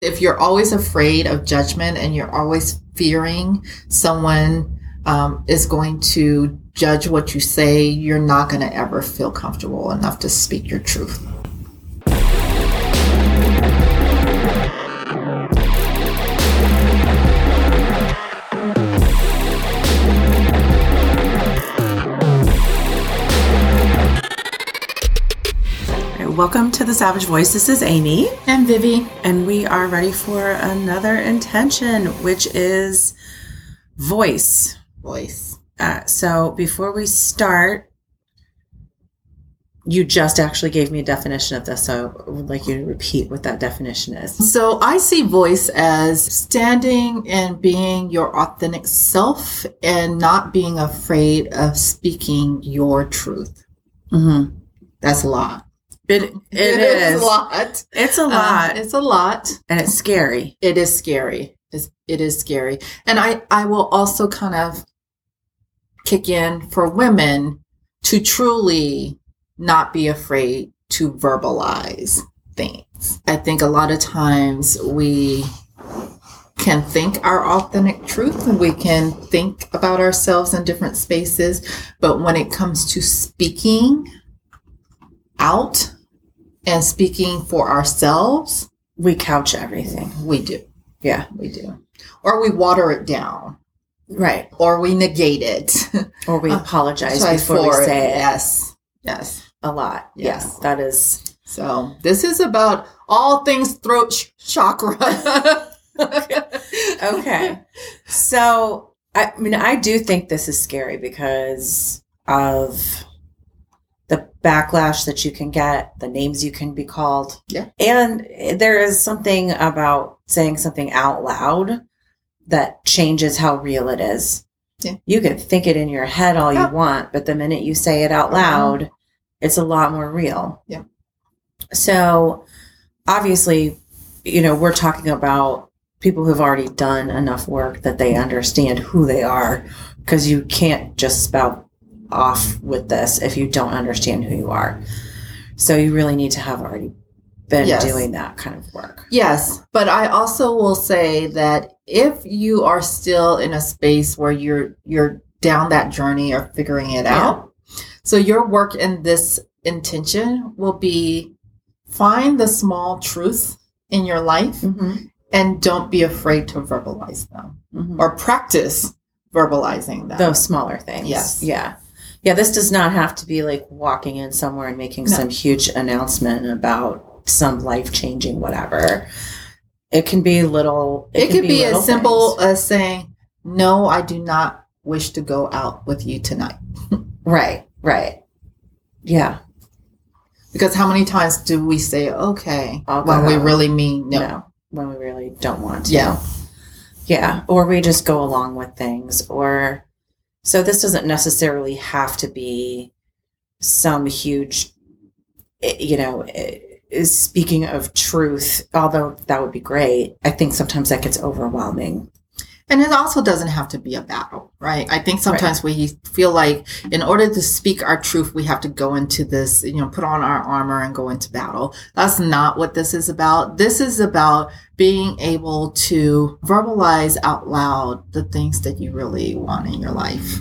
if you're always afraid of judgment and you're always fearing someone um, is going to judge what you say, you're not going to ever feel comfortable enough to speak your truth. Welcome to the Savage Voice. This is Amy. And Vivi. And we are ready for another intention, which is voice. Voice. Uh, so before we start, you just actually gave me a definition of this. So I would like you to repeat what that definition is. So I see voice as standing and being your authentic self and not being afraid of speaking your truth. Mm-hmm. That's a lot. It, it, it is. is. a lot. It's a lot. Um, it's a lot. And it's scary. It is scary. It's, it is scary. And I, I will also kind of kick in for women to truly not be afraid to verbalize things. I think a lot of times we can think our authentic truth and we can think about ourselves in different spaces. But when it comes to speaking out and speaking for ourselves, we couch everything. We do. Yeah, we do. Or we water it down. Right. Or we negate it. Or we apologize uh, before we say it. Yes. Yes. A lot. Yes. yes. That is. So this is about all things throat sh- chakra. okay. okay. So, I mean, I do think this is scary because of backlash that you can get, the names you can be called. Yeah. And there is something about saying something out loud that changes how real it is. Yeah. You can think it in your head all yeah. you want, but the minute you say it out loud, uh-huh. it's a lot more real. Yeah. So obviously, you know, we're talking about people who've already done enough work that they understand who they are because you can't just spout off with this if you don't understand who you are. So you really need to have already been yes. doing that kind of work. Yes, but I also will say that if you are still in a space where you're you're down that journey or figuring it yeah. out, so your work in this intention will be find the small truths in your life mm-hmm. and don't be afraid to verbalize them mm-hmm. or practice verbalizing them. Those smaller things. Yes. Yeah. Yeah, this does not have to be like walking in somewhere and making no. some huge announcement about some life changing whatever. It can be little. It, it could be, be as simple things. as saying, "No, I do not wish to go out with you tonight." right. Right. Yeah. Because how many times do we say "okay" when we really mean no. no? When we really don't want to. Yeah. Yeah. Or we just go along with things, or so this doesn't necessarily have to be some huge, eh, you know, eh, speaking of truth, although that would be great. I think sometimes that gets overwhelming. And it also doesn't have to be a battle, right? I think sometimes right. we feel like in order to speak our truth, we have to go into this, you know, put on our armor and go into battle. That's not what this is about. This is about being able to verbalize out loud the things that you really want in your life.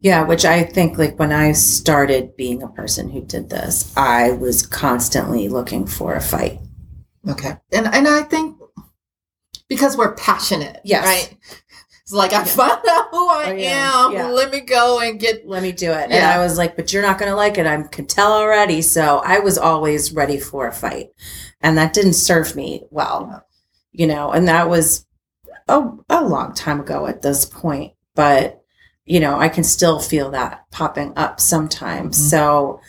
Yeah, which I think like when I started being a person who did this, I was constantly looking for a fight. Okay. And and I think because we're passionate. Yes. Right. It's like I found out who I, am. Yeah. Let me go and get. Let me do it. Yeah. And I was like, but you're not going to like it. I can tell already. So I was always ready for a fight, and that didn't serve me well. You know, and that was a, a long time ago at this point. But you know, I can still feel that popping up sometimes. Mm-hmm. So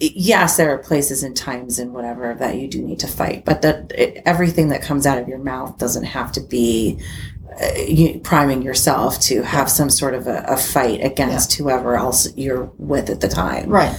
yes, there are places and times and whatever that you do need to fight, but that it, everything that comes out of your mouth doesn't have to be uh, you, priming yourself to have some sort of a, a fight against yeah. whoever else you're with at the time. Right.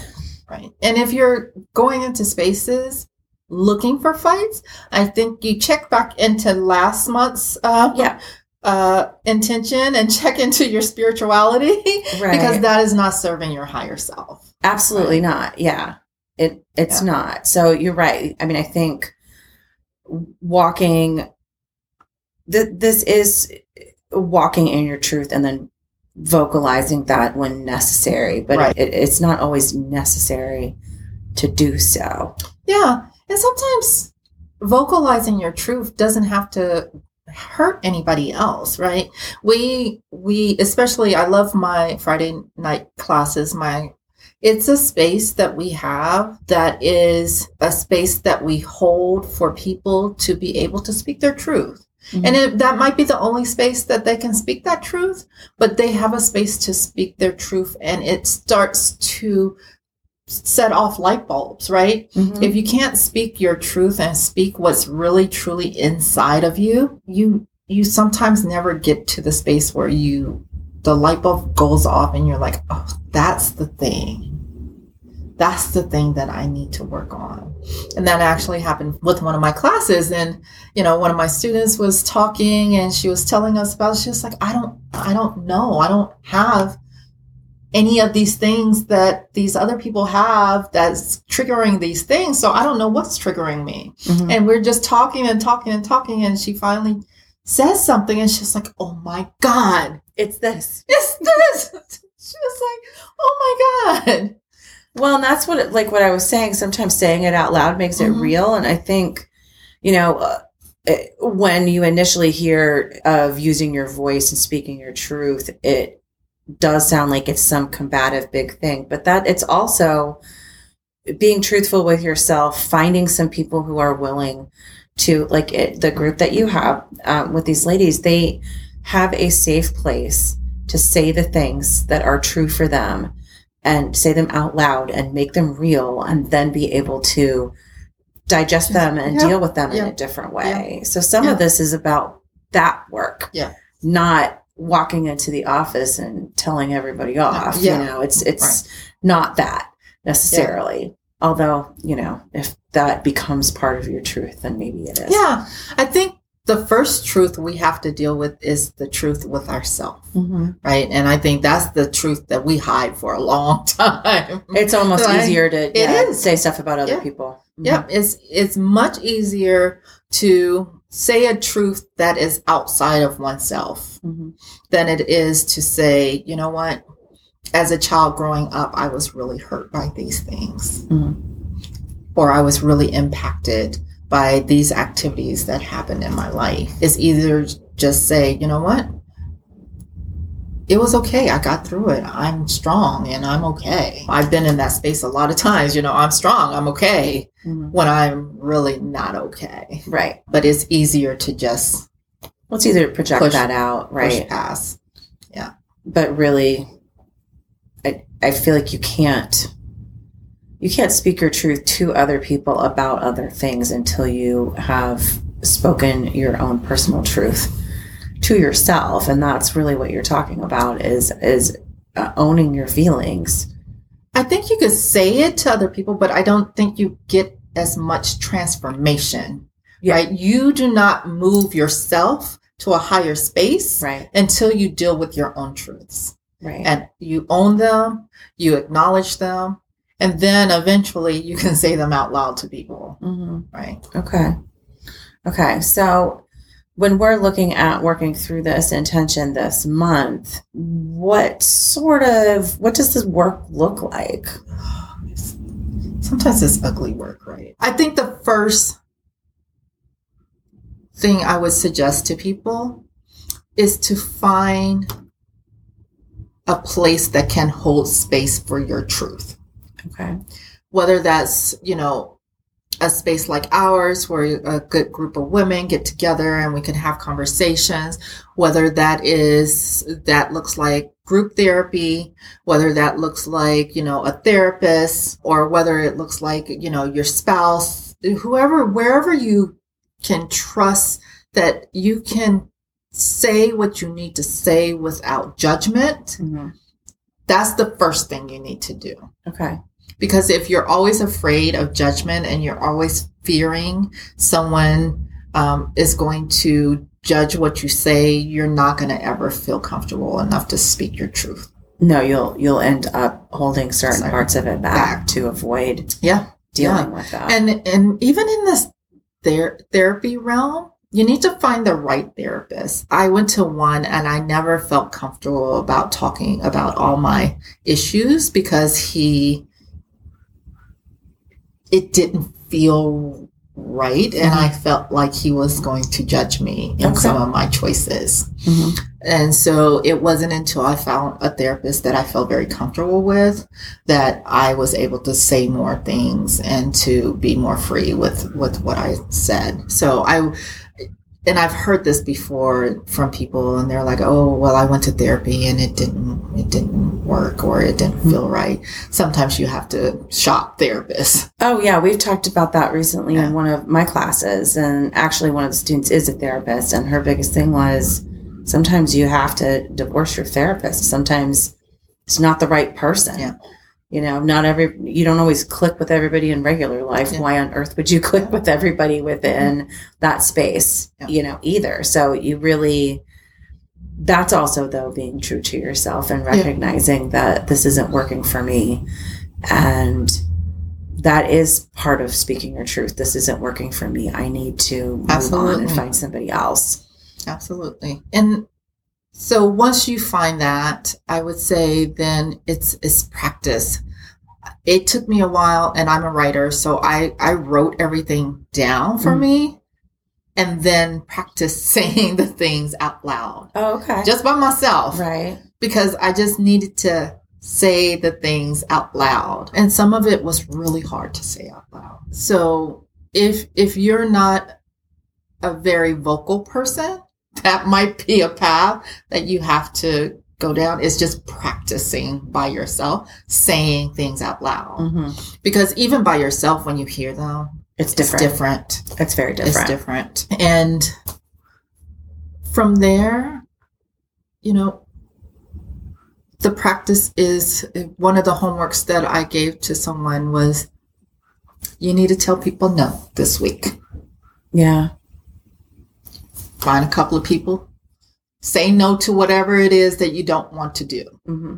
Right. And if you're going into spaces looking for fights, I think you check back into last month's uh, yeah uh, intention and check into your spirituality right. because that is not serving your higher self. Absolutely right? not. Yeah. It it's yeah. not. So you're right. I mean, I think walking th- this is walking in your truth and then vocalizing that when necessary but Right. it, it's not always necessary to do so Yeah. And sometimes vocalizing your truth doesn't have to hurt anybody else, right? We we especially I love my Friday night classes, my it's a space that we have that is a space that we hold for people to be able to speak their truth. And it, that might be the only space that they can speak that truth, but they have a space to speak their truth and it starts to set off light bulbs, right? Mhm. if you can't speak your truth and speak what's really truly inside of you you you sometimes never get to the space where you the light bulb goes off and you're like oh that's the thing that's the thing that i need to work on and that actually happened with one of my classes and you know one of my students was talking and she was telling us about she was like i don't i don't know i don't have any of these things that these other people have that's triggering these things. So I don't know what's triggering me. Mhm. And we're just talking and talking and talking. And she finally says something and she's like, Oh my God, it's this it's this. she was like, Oh my God. Well, and that's what, it, like what I was saying. Sometimes saying it out loud makes it Mhm. real, and I think, you know, uh, it, when you initially hear of using your voice and speaking your truth, it does sound like it's some combative big thing, but that it's also being truthful with yourself, finding some people who are willing to, like it, the group that you have um, with these ladies, they have a safe place to say the things that are true for them and say them out loud and make them real and then be able to digest them and Yeah. deal with them in a different way. So some Yeah. of this is about that work. Yeah. Not walking into the office and telling everybody off. Yeah. You know, it's it's not that necessarily. Although, you know, if that becomes part of your truth, then maybe it is. Yeah. I think the first truth we have to deal with is the truth with ourselves, Mhm. right? And I think that's the truth that we hide for a long time. It's almost Right. easier to It yeah, is. say stuff about other Yeah. people. Mhm. Yep, it's it's much easier to say a truth that is outside of oneself Mhm. than it is to say, you know what? As a child growing up, I was really hurt by these things, Mhm. or I was really impacted by these activities that happened in my life. It's either just say, you know what? It was okay. I got through it. I'm strong and I'm okay. I've been in that space a lot of times. You know, I'm strong. I'm okay Mhm. when I'm really not okay. Right. But it's easier to just Well, it's either project Push- that out, push right? past. Yeah. But really, I I feel like you can't you can't speak your truth to other people about other things until you have spoken your own personal truth to yourself, and that's really what you're talking about is is uh, owning your feelings. I think you could say it to other people, but I don't think you get as much transformation. Yeah. Right? You do not move yourself to a higher space Right. until you deal with your own truths. Right. And you own them, you acknowledge them, and then eventually you can say them out loud to people. hmm Right. Okay. Okay. So when we're looking at working through this intention this month, what sort of what does this work look like? Sometimes it's ugly work, right? I think the first thing I would suggest to people is to find a place that can hold space for your truth. Okay. Whether that's, you know, a space like ours where a good group of women get together and we can have conversations, whether that is, that looks like group therapy, whether that looks like, you know, a therapist or whether it looks like, you know, your spouse, whoever, wherever you can trust that you can say what you need to say without judgment. Mhm. That's the first thing you need to do. Okay. Because if you're always afraid of judgment and you're always fearing someone um, is going to judge what you say, you're not going to ever feel comfortable enough to speak your truth. No, you'll you'll end up holding certain parts of it back, Back. to avoid Yeah. dealing with that. And and even in this ther- therapy realm, you need to find the right therapist. I went to one and I never felt comfortable about talking about all my issues because he, it didn't feel right. And I mm-hmm. felt like he was going to judge me in Okay. some of my choices. Mm-hmm. And so it wasn't until I found a therapist that I felt very comfortable with that I was able to say more things and to be more free with, with what I said. So I, and I've heard this before from people and they're like, oh, well, I went to therapy and it didn't, it didn't work or it didn't hmm. feel right. Sometimes you have to shop therapists. Oh yeah, we've talked about that recently Yeah. in one of my classes, and actually one of the students is a therapist, and her biggest thing was sometimes you have to divorce your therapist. Sometimes it's not the right person. Yeah. You know, not every you don't always click with everybody in regular life. Yeah. Why on earth would you click with everybody within mm-hmm. that space? Yeah. You know, either. So you really that's also though being true to yourself and recognizing that this isn't working for me and that is part of speaking your truth. This isn't working for me. I need to move on and find somebody else. Absolutely. And so once you find that, I would say then it's it's practice. It took me a while and I'm a writer, so I I wrote everything down for Mhm. me and then practice saying the things out loud Oh, okay. just by myself right. because I just needed to say the things out loud. And some of it was really hard to say out loud. So if if you're not a very vocal person, that might be a path that you have to go down is just practicing by yourself saying things out loud. hmm Because even by yourself when you hear them, It's it's different. different. It's very different. It's different. And from there, you know, the practice is one of the homeworks that I gave to someone was you need to tell people no this week. Yeah. Find a couple of people, say no to whatever it is that you don't want to do. hmm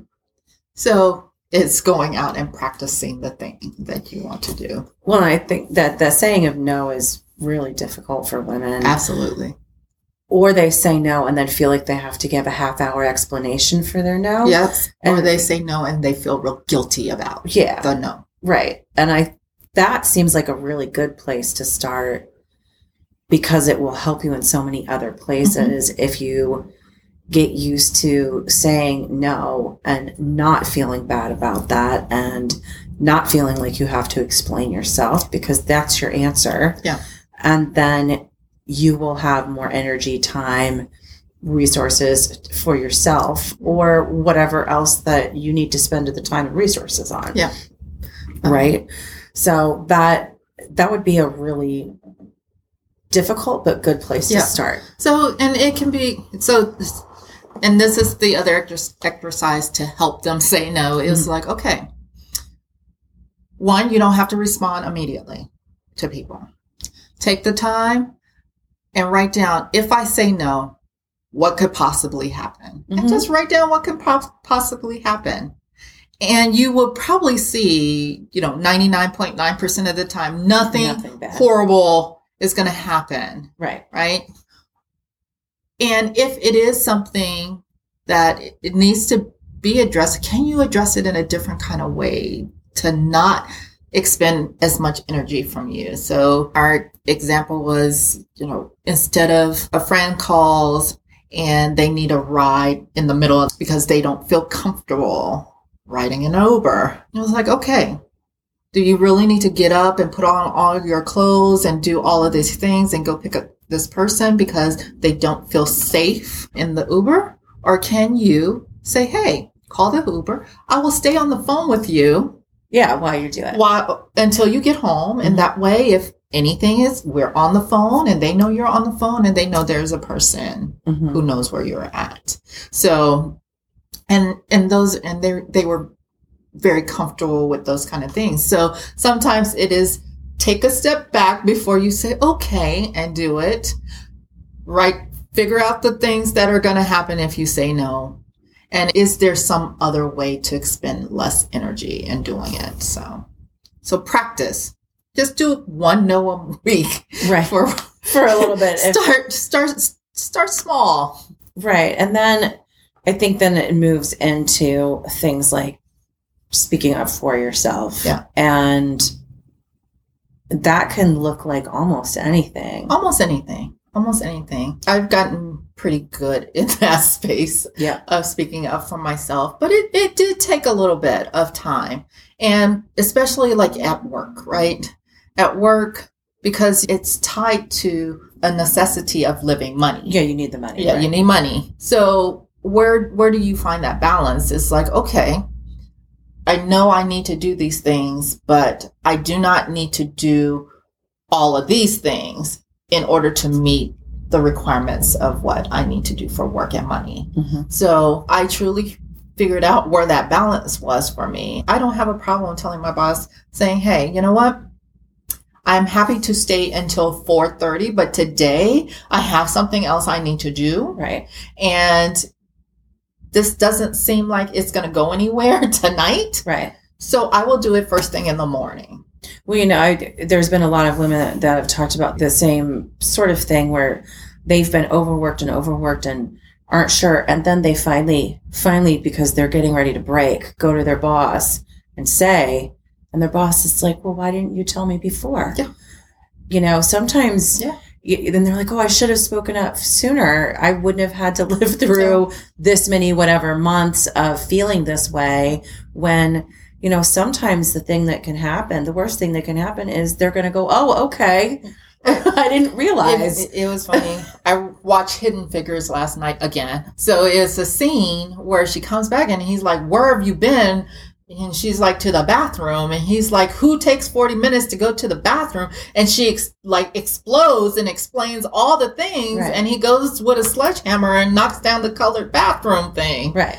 So it's going out and practicing the thing that you want to do. Well, I think that the saying of no is really difficult for women. Absolutely. Or they say no and then feel like they have to give a half hour explanation for their no. Yes. Or And- they say no and they feel real guilty about Yeah. the no. Right. And I that seems like a really good place to start because it will help you in so many other places mm-hmm. if you get used to saying no and not feeling bad about that and not feeling like you have to explain yourself because that's your answer. Yeah. And then you will have more energy, time, resources for yourself or whatever else that you need to spend the time and resources on. Yeah. Right. So that that would be a really difficult but good place Yeah. to start. So, and it can be so, and this is the other exercise to help them say no is like, okay, one, you don't have to respond immediately to people. Take the time and write down if I say no, what could possibly happen? Mhm. And just write down what could po- possibly happen. And you will probably see, you know, 99.9% of the time, nothing, Nothing horrible is going to happen Right. right? And if it is something that it- it needs to be addressed, can you address it in a different kind of way to not expend as much energy from you? So our example was, you know, instead of a friend calls and they need a ride in the middle of because they don't feel comfortable riding an Uber. I was like, okay, do you really need to get up and put on all of your clothes and do all of these things and go pick up this person because they don't feel safe in the Uber? Or can you say, hey, call the Uber. I will stay on the phone with you Yeah, while you do it. while until you get home. And Mhm. that way, if anything is, we're on the phone and they know you're on the phone and they know there's a person Mhm. who knows where you're at. So, and and those and they they were very comfortable with those kind of things. So sometimes it is take a step back before you say okay and do it. Right, figure out the things that are going to happen if you say no. And is there some other way to expend less energy in doing it? So, so practice just do one no a week right for for a little bit If- start start start small. right and then i think then it moves into things like speaking up for yourself Yeah. and that can look like almost anything Almost anything. Almost anything. I've gotten pretty good in that space yeah of speaking up for myself, but it, it did take a little bit of time. And especially like at work, right? At work, because it's tied to a necessity of living money. yeah you need the money Yeah, right? you need money. So where where do you find that balance? It's like, okay, I know I need to do these things, but I do not need to do all of these things in order to meet the requirements of what I need to do for work and money. Mhm. So I truly figured out where that balance was for me. I don't have a problem telling my boss saying, "Hey, you know what? I'm happy to stay until 4:30, but today I have something else I need to do right and this doesn't seem like it's going to go anywhere tonight. right So I will do it first thing in the morning." Well, you know, I, there's been a lot of women that have talked about the same sort of thing where they've been overworked and overworked and aren't sure. And then they finally, finally, because they're getting ready to break, go to their boss and say, and their boss is like, well, why didn't you tell me before? Yeah. You know, sometimes Yeah. Then they're like, oh, I should have spoken up sooner. I wouldn't have had to live through this many, whatever months of feeling this way when you know, sometimes the thing that can happen, the worst thing that can happen is they're going to go, oh, okay. I didn't realize. It, it was funny. I watched Hidden Figures last night again. So it's a scene where she comes back and he's like, Where have you been? And she's like, To the bathroom. And he's like, Who takes 40 minutes to go to the bathroom? And she ex- like explodes and explains all the things. Right. And he goes with a sledgehammer and knocks down the colored bathroom thing. right.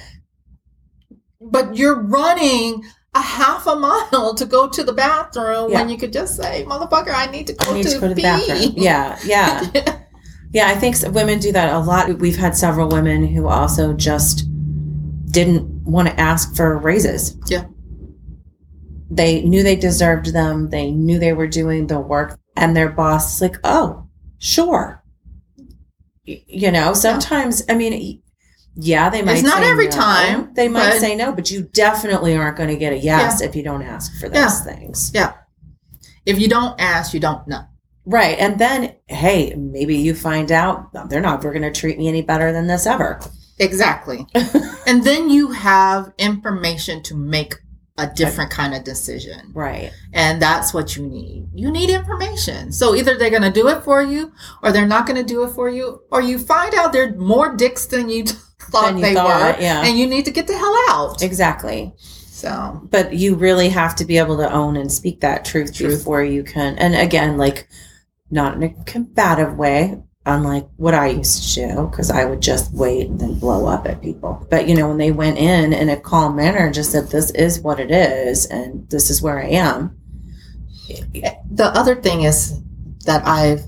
But you're running a half a mile to go to the bathroom Yeah. when you could just say, Motherfucker, I need to go, need to, to go to the pee." bathroom. Yeah. Yeah. Yeah. I think women do that a lot. We've had several women who also just didn't want to ask for raises. Yeah. They knew they deserved them. They knew they were doing the work and their boss is like, oh, sure. You know, sometimes, I mean, yeah, they might It's not say every no. time, They might but- say no, but you definitely aren't going to get a yes if you don't ask for those Yeah. things. Yeah. If you don't ask, you don't know. Right. And then, hey, maybe you find out they're not ever going to treat me any better than this ever. Exactly. and then you have information to make a different kind of decision. Right. And that's what you need. You need information. So either they're going to do it for you or they're not going to do it for you, or you find out they're more dicks than you thought Than you they thought, were. yeah. And you need to get the hell out. Exactly. So, But you really have to be able to own and speak that truth, Truth. before you can. And again, like, not in a combative way, unlike what I used to do, because I would just wait and then blow up at people. But, you know, when they went in in a calm manner and just said, this is what it is, and this is where I am. the other thing is that I've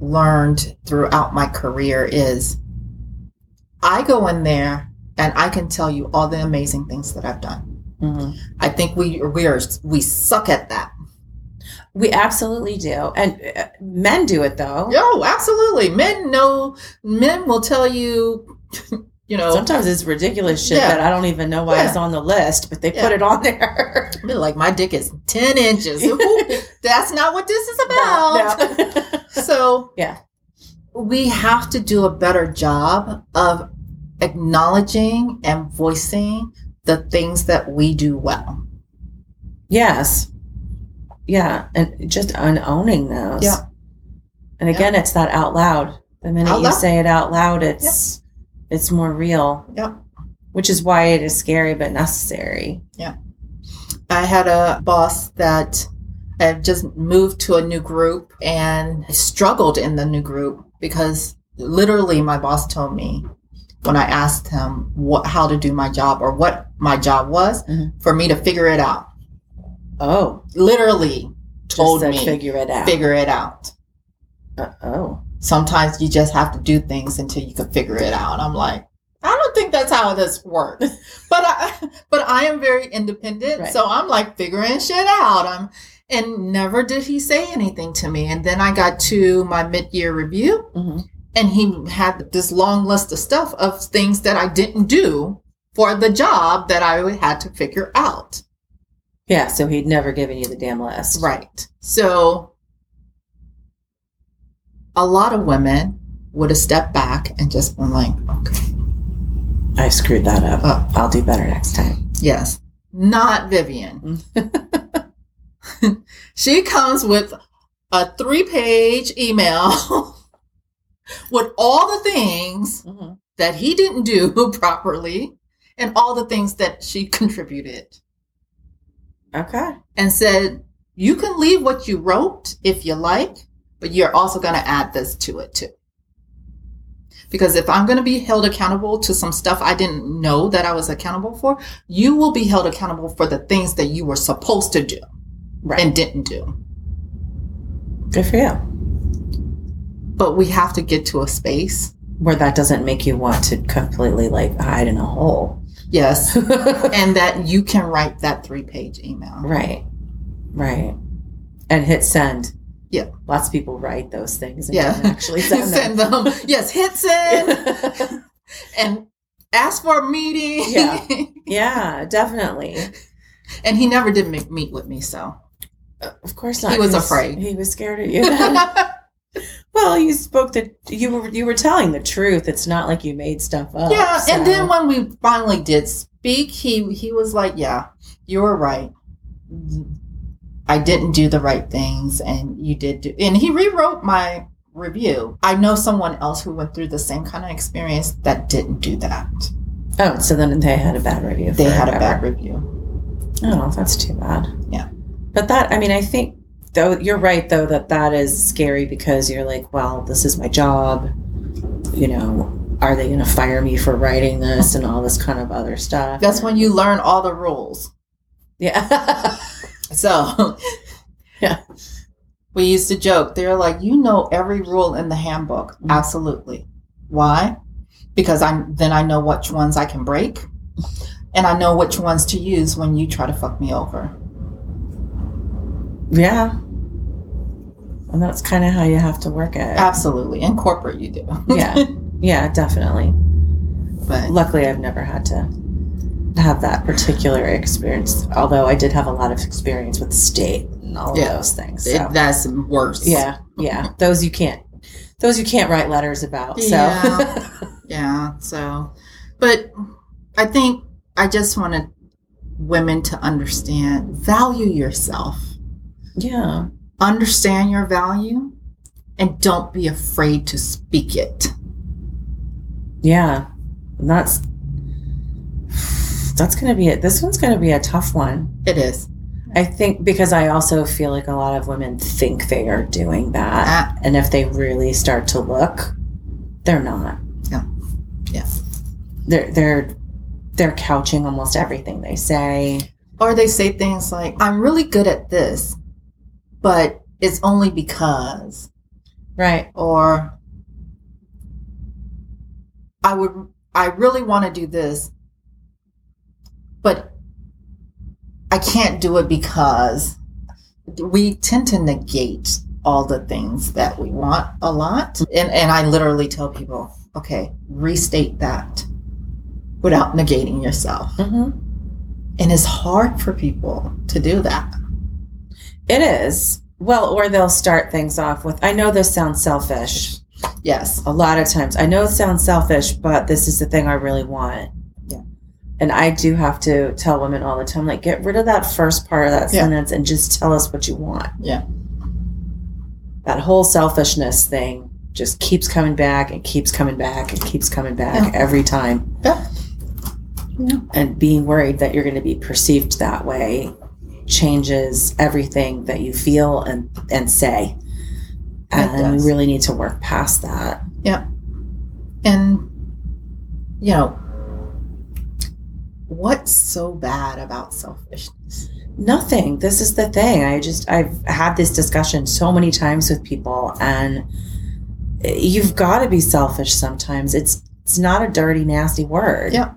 learned throughout my career is I go in there and I can tell you all the amazing things that I've done. Mhm. I think we we are we suck at that. We absolutely do. And uh, men do it, though. Oh, absolutely. Men know. Men will tell you. You know, Sometimes it's ridiculous shit Yeah. that I don't even know why Yeah. it's on the list, but they Yeah. put it on there. like my dick is ten inches. Ooh, That's not what this is about. No. So Yeah. we have to do a better job of acknowledging and voicing the things that we do well. yes. Yeah. And just unowning those. Yeah. And again, it's that out loud. The minute Out you loud. say it out loud, it's it's more real. Yeah. Which is why it is scary but necessary. Yeah. I had a boss that had just moved to a new group and struggled in the new group because literally my boss told me when I asked him what how to do my job or what my job was Mhm. for me to figure it out. Oh. Literally told to me figure it out. figure it out. Uh, oh. sometimes you just have to do things until you can figure it out. I'm like, I don't think that's how this works. but I but I am very independent. Right. So I'm like figuring shit out. I'm And never did he say anything to me. And then I got to my mid year review, Mhm. and he had this long list of stuff of things that I didn't do for the job that I had to figure out. Yeah, so he'd never given you the damn list. Right. So a lot of women would have stepped back and just been like, okay, I screwed that up. Oh. I'll do better next time. yes. Not Vivian. she comes with a three page email with all the things Mhm. that he didn't do properly and all the things that she contributed Okay. and said, you can leave what you wrote if you like, but you're also going to add this to it too. Because if I'm going to be held accountable to some stuff I didn't know that I was accountable for, you will be held accountable for the things that you were supposed to do Right. and didn't do. Good for you. But we have to get to a space. Where that doesn't make you want to completely like hide in a hole. Yes. and that you can write that three page email. right. Right. And hit send. Yeah. Lots of people write those things and Yeah. don't actually send them. Send them. Yes, hit send and ask for a meeting. Yeah. yeah, definitely. and he never did meet with me, so. Uh, of course not. He was afraid. He was scared of you. Well, you spoke the you were you were telling the truth. It's not like you made stuff up. yeah, so- and then when we finally did speak, he he was like, "Yeah, you were right. I didn't do the right things, and you did do." And he rewrote my review. I know someone else who went through the same kind of experience that didn't do that. oh, so then they had a bad review. They had a bad review. Oh, that's too bad. Yeah. But that, I mean, I think, though, you're right, though, that that is scary because you're like, well, this is my job. You know, are they going to fire me for writing this and all this kind of other stuff? That's when you learn all the rules. Yeah. So, Yeah. We used to joke. They're like, you know every rule in the handbook. Mhm. Absolutely. Why? Because I'm then I know which ones I can break, and I know which ones to use when you try to fuck me over. yeah. And that's kind of how you have to work it. Absolutely. In corporate, you do. Yeah. Yeah, definitely. but Luckily, I've never had to have that particular experience, although I did have a lot of experience with the state and all of those things. it, So. that's worse. Yeah, yeah. Those you can't. Those you can't write letters about. So Yeah. Yeah. So, but I think I just wanted women to understand value yourself. yeah, understand your value and don't be afraid to speak it. yeah. And that's that's gonna be it. This one's gonna be a tough one. It is. I think because I also feel like a lot of women think they are doing that, Ah, and if they really start to look, they're not. Yeah. Yeah. They're they're they're couching almost everything they say. or they say things like, I'm really good at this, but it's only because, Right. or I would, I really want to do this, but I can't do it because we tend to negate all the things that we want a lot. And, and I literally tell people, okay, restate that without negating yourself. hmm And it's hard for people to do that. It is. Well, or they'll start things off with, I know this sounds selfish. Yes. A lot of times, I know it sounds selfish, but this is the thing I really want. Yeah. And I do have to tell women all the time, like, get rid of that first part of that Yeah. sentence and just tell us what you want. Yeah. That whole selfishness thing just keeps coming back and keeps coming back and keeps coming back Yeah. every time. Yeah. Yeah. And being worried that you're going to be perceived that way changes everything that you feel and, and say. And we really need to work past that. Yeah. And, you know, what's so bad about selfishness? Nothing. This is the thing. I just I've had this discussion so many times with people and you've got to be selfish sometimes. It's it's not a dirty nasty word. Yeah.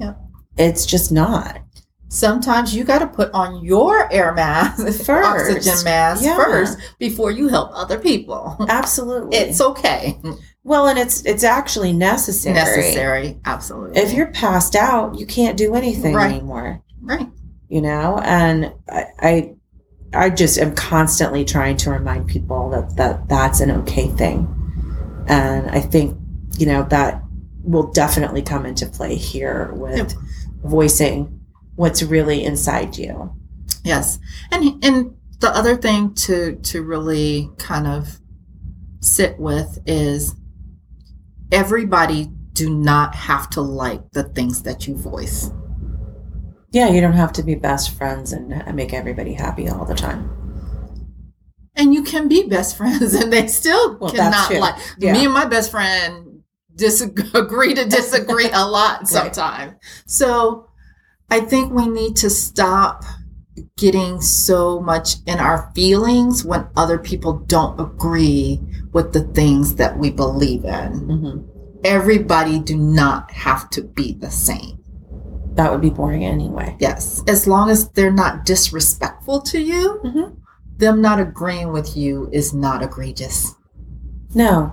Yeah. It's just not. Sometimes you got to put on your air mask, First. oxygen mask Yeah. first before you help other people. Absolutely. It's okay. well, and it's it's actually necessary. Necessary. Absolutely. If you're passed out, you can't do anything Right. anymore. right. You know, and I, I I just am constantly trying to remind people that that that's an okay thing, and I think you know that will definitely come into play here with voicing what's really inside you. Yes. And and the other thing to to really kind of sit with is everybody do not have to like the things that you voice. Yeah, you don't have to be best friends and make everybody happy all the time. And you can be best friends and they still Well, cannot like Yeah. me and my best friend disagree to disagree a lot Right. sometimes. So I think we need to stop getting so much in our feelings when other people don't agree with the things that we believe in. hmm Everybody do not have to be the same. That would be boring anyway. Yes. As long as they're not disrespectful to you, Mhm. them not agreeing with you is not egregious. No,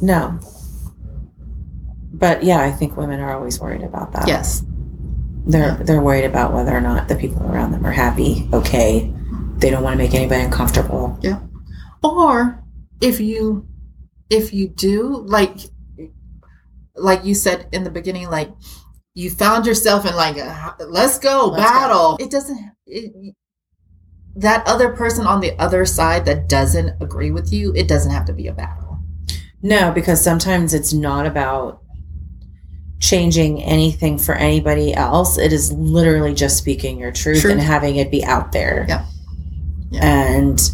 no. But yeah, I think women are always worried about that. Yes. They're they're worried about whether or not the people around them are happy, okay. They don't want to make anybody uncomfortable. Yeah. Or if you if you do like like you said in the beginning like you found yourself in like a, let's go Let's go. battle. It doesn't it, that other person on the other side that doesn't agree with you, it doesn't have to be a battle. No, because sometimes it's not about changing anything for anybody else. It is literally just speaking your truth Truth. and having it be out there. Yeah. Yeah. And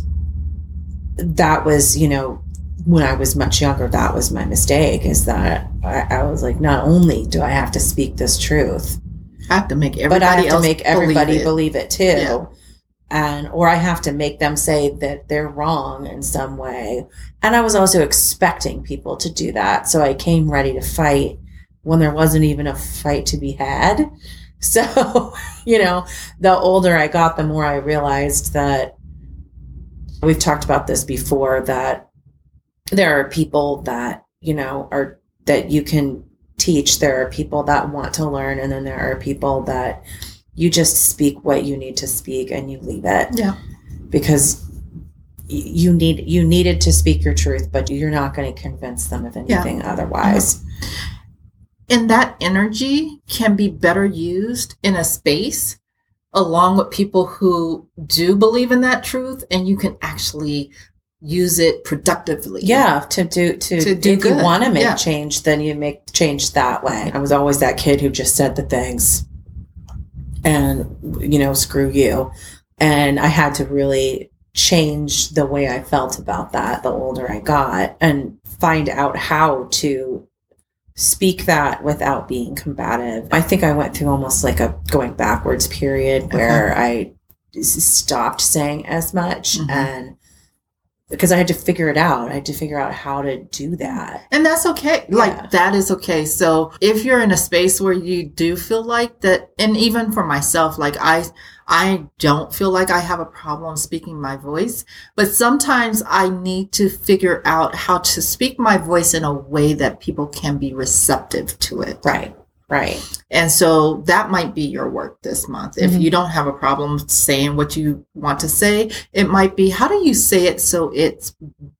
that was, you know, when I was much younger, that was my mistake is that I, I was like, not only do I have to speak this truth, I have to make everybody but I have to else make everybody believe believe it. it, too. Yeah. And or I have to make them say that they're wrong in some way. And I was also expecting people to do that. So I came ready to fight when there wasn't even a fight to be had. So, you know, the older I got, the more I realized that we've talked about this before that there are people that, you know, are that you can teach. There are people that want to learn, and then there are people that you just speak what you need to speak and you leave it Yeah. because you need you needed to speak your truth, but you're not going to convince them of anything otherwise. Uh-huh. And that energy can be better used in a space along with people who do believe in that truth and you can actually use it productively Yeah, to do to, To do if you want to make yeah. change, then you make change that way. I was always that kid who just said the things, and you know, screw you. And I had to really change the way I felt about that the older I got, and find out how to speak that without being combative. I think I went through almost like a going backwards period where I stopped saying as much Mhm. and because I had to figure it out. I had to figure out how to do that. and that's okay Yeah. like that is okay so if you're in a space where you do feel like that and even for myself like i i don't feel like i have a problem speaking my voice but sometimes i need to figure out how to speak my voice in a way that people can be receptive to it Right. Right. And so that might be your work this month. If Mhm. you don't have a problem saying what you want to say, it might be how do you say it so it's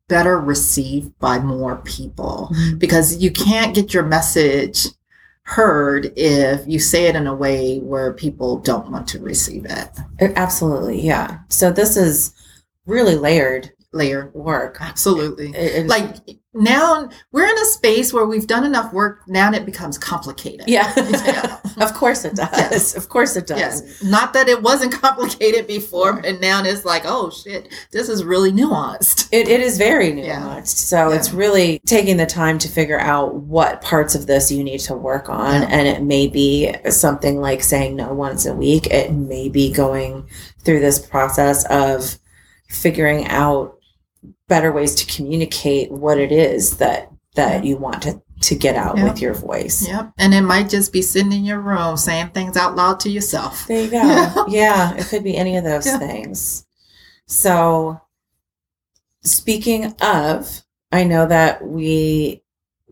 better received by more people? Because you can't get your message heard if you say it in a way where people don't want to receive it. Absolutely. Yeah. So this is really layered Layer. work. Absolutely. It- it's- Like now we're in a space where we've done enough work. Now it becomes complicated. yeah. Yeah. of course it does. Yes. Of course it does. Yes. Not that it wasn't complicated before, and now it's like, oh shit, this is really nuanced. It, it is very nuanced. Yeah. So Yeah. it's really taking the time to figure out what parts of this you need to work on. And it may be something like saying no once a week. It may be going through this process of figuring out better ways to communicate what it is that that you want to to get out Yep. with your voice. Yep. And it might just be sitting in your room saying things out loud to yourself. There you go. Yeah. It could be any of those Yeah. things. So, speaking of, I know that we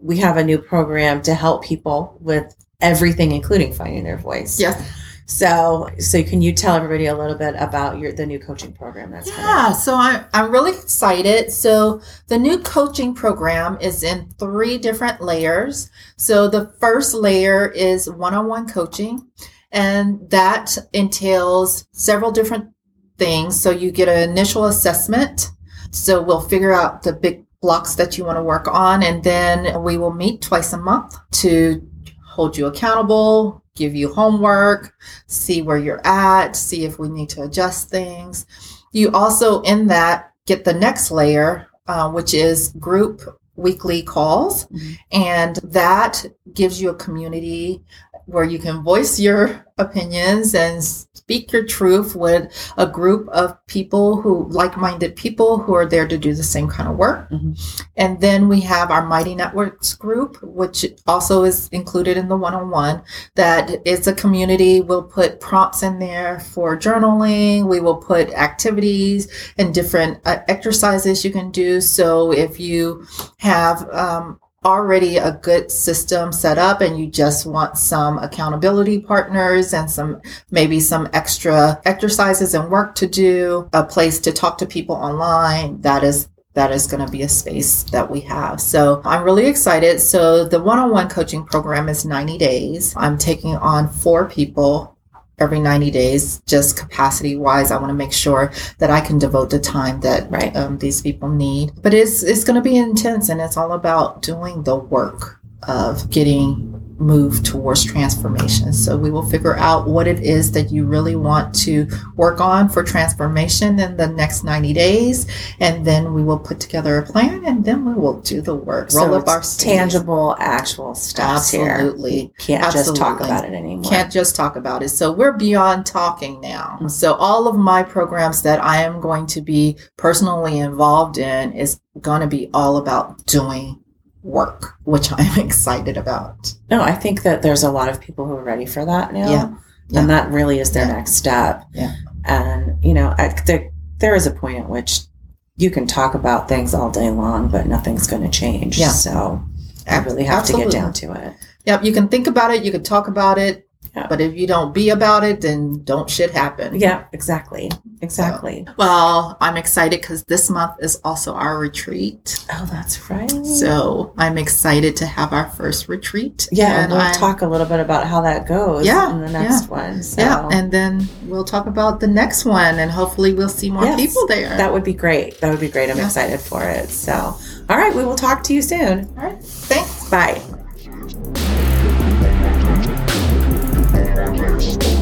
we have a new program to help people with everything, including finding their voice. Yes. So, so can you tell everybody a little bit about your the new coaching program that's? Yeah, so I'm, I'm really excited. So, the new coaching program is in three different layers. So, the first layer is one on one coaching, and that entails several different things. So, you get an initial assessment. So, we'll figure out the big blocks that you want to work on, and then we will meet twice a month to hold you accountable, give you homework, see where you're at, see if we need to adjust things. You also, in that, get the next layer, uh, which is group weekly calls. Mhm. And that gives you a community where you can voice your opinions and speak your truth with a group of people who, like minded people who are there to do the same kind of work. Mhm. And then we have our Mighty Networks group, which also is included in the one on one that it's a community. We'll put prompts in there for journaling. We will put activities and different uh, exercises you can do. So if you have um, already a good system set up and you just want some accountability partners and some maybe some extra exercises and work to do, a place to talk to people online, that is that is going to be a space that we have. So I'm really excited. So the one-on-one coaching program is 90 days. I'm taking on four people every 90 days, just capacity wise. I want to make sure that I can devote the time that Right. um, these people need. But it's it's going to be intense, and it's all about doing the work of getting moved towards transformation. So we will figure out what it is that you really want to work on for transformation in the next 90 days and then we will put together a plan and then we will do the work. Roll So up our sleeves. tangible, actual steps here. Absolutely. Can't just talk about it anymore. Can't just talk about it. So we're beyond talking now. Mm. So all of my programs that I am going to be personally involved in is going to be all about doing work, which I'm excited about. No, I think that there's a lot of people who are ready for that now. Yeah. Yeah. And that really is their Yeah. next step. Yeah. And, you know, I, there, there is a point at which you can talk about things all day long, but nothing's going to change. Yeah. So I really have Absolutely. to get down to it. Yep, you can think about it, you can talk about it, Yeah. but if you don't be about it, then don't shit happen. Yeah, exactly. Exactly. Well, I'm excited because this month is also our retreat. Oh, that's right. So I'm excited to have our first retreat. yeah, and we'll I'm- talk a little bit about how that goes Yeah, in the next one. So Yeah, and then we'll talk about the next one, and hopefully we'll see more Yes, people there. that would be great. That would be great. I'm Yeah. excited for it. So, all right, we will talk to you soon. All right, thanks. Bye. Podcast.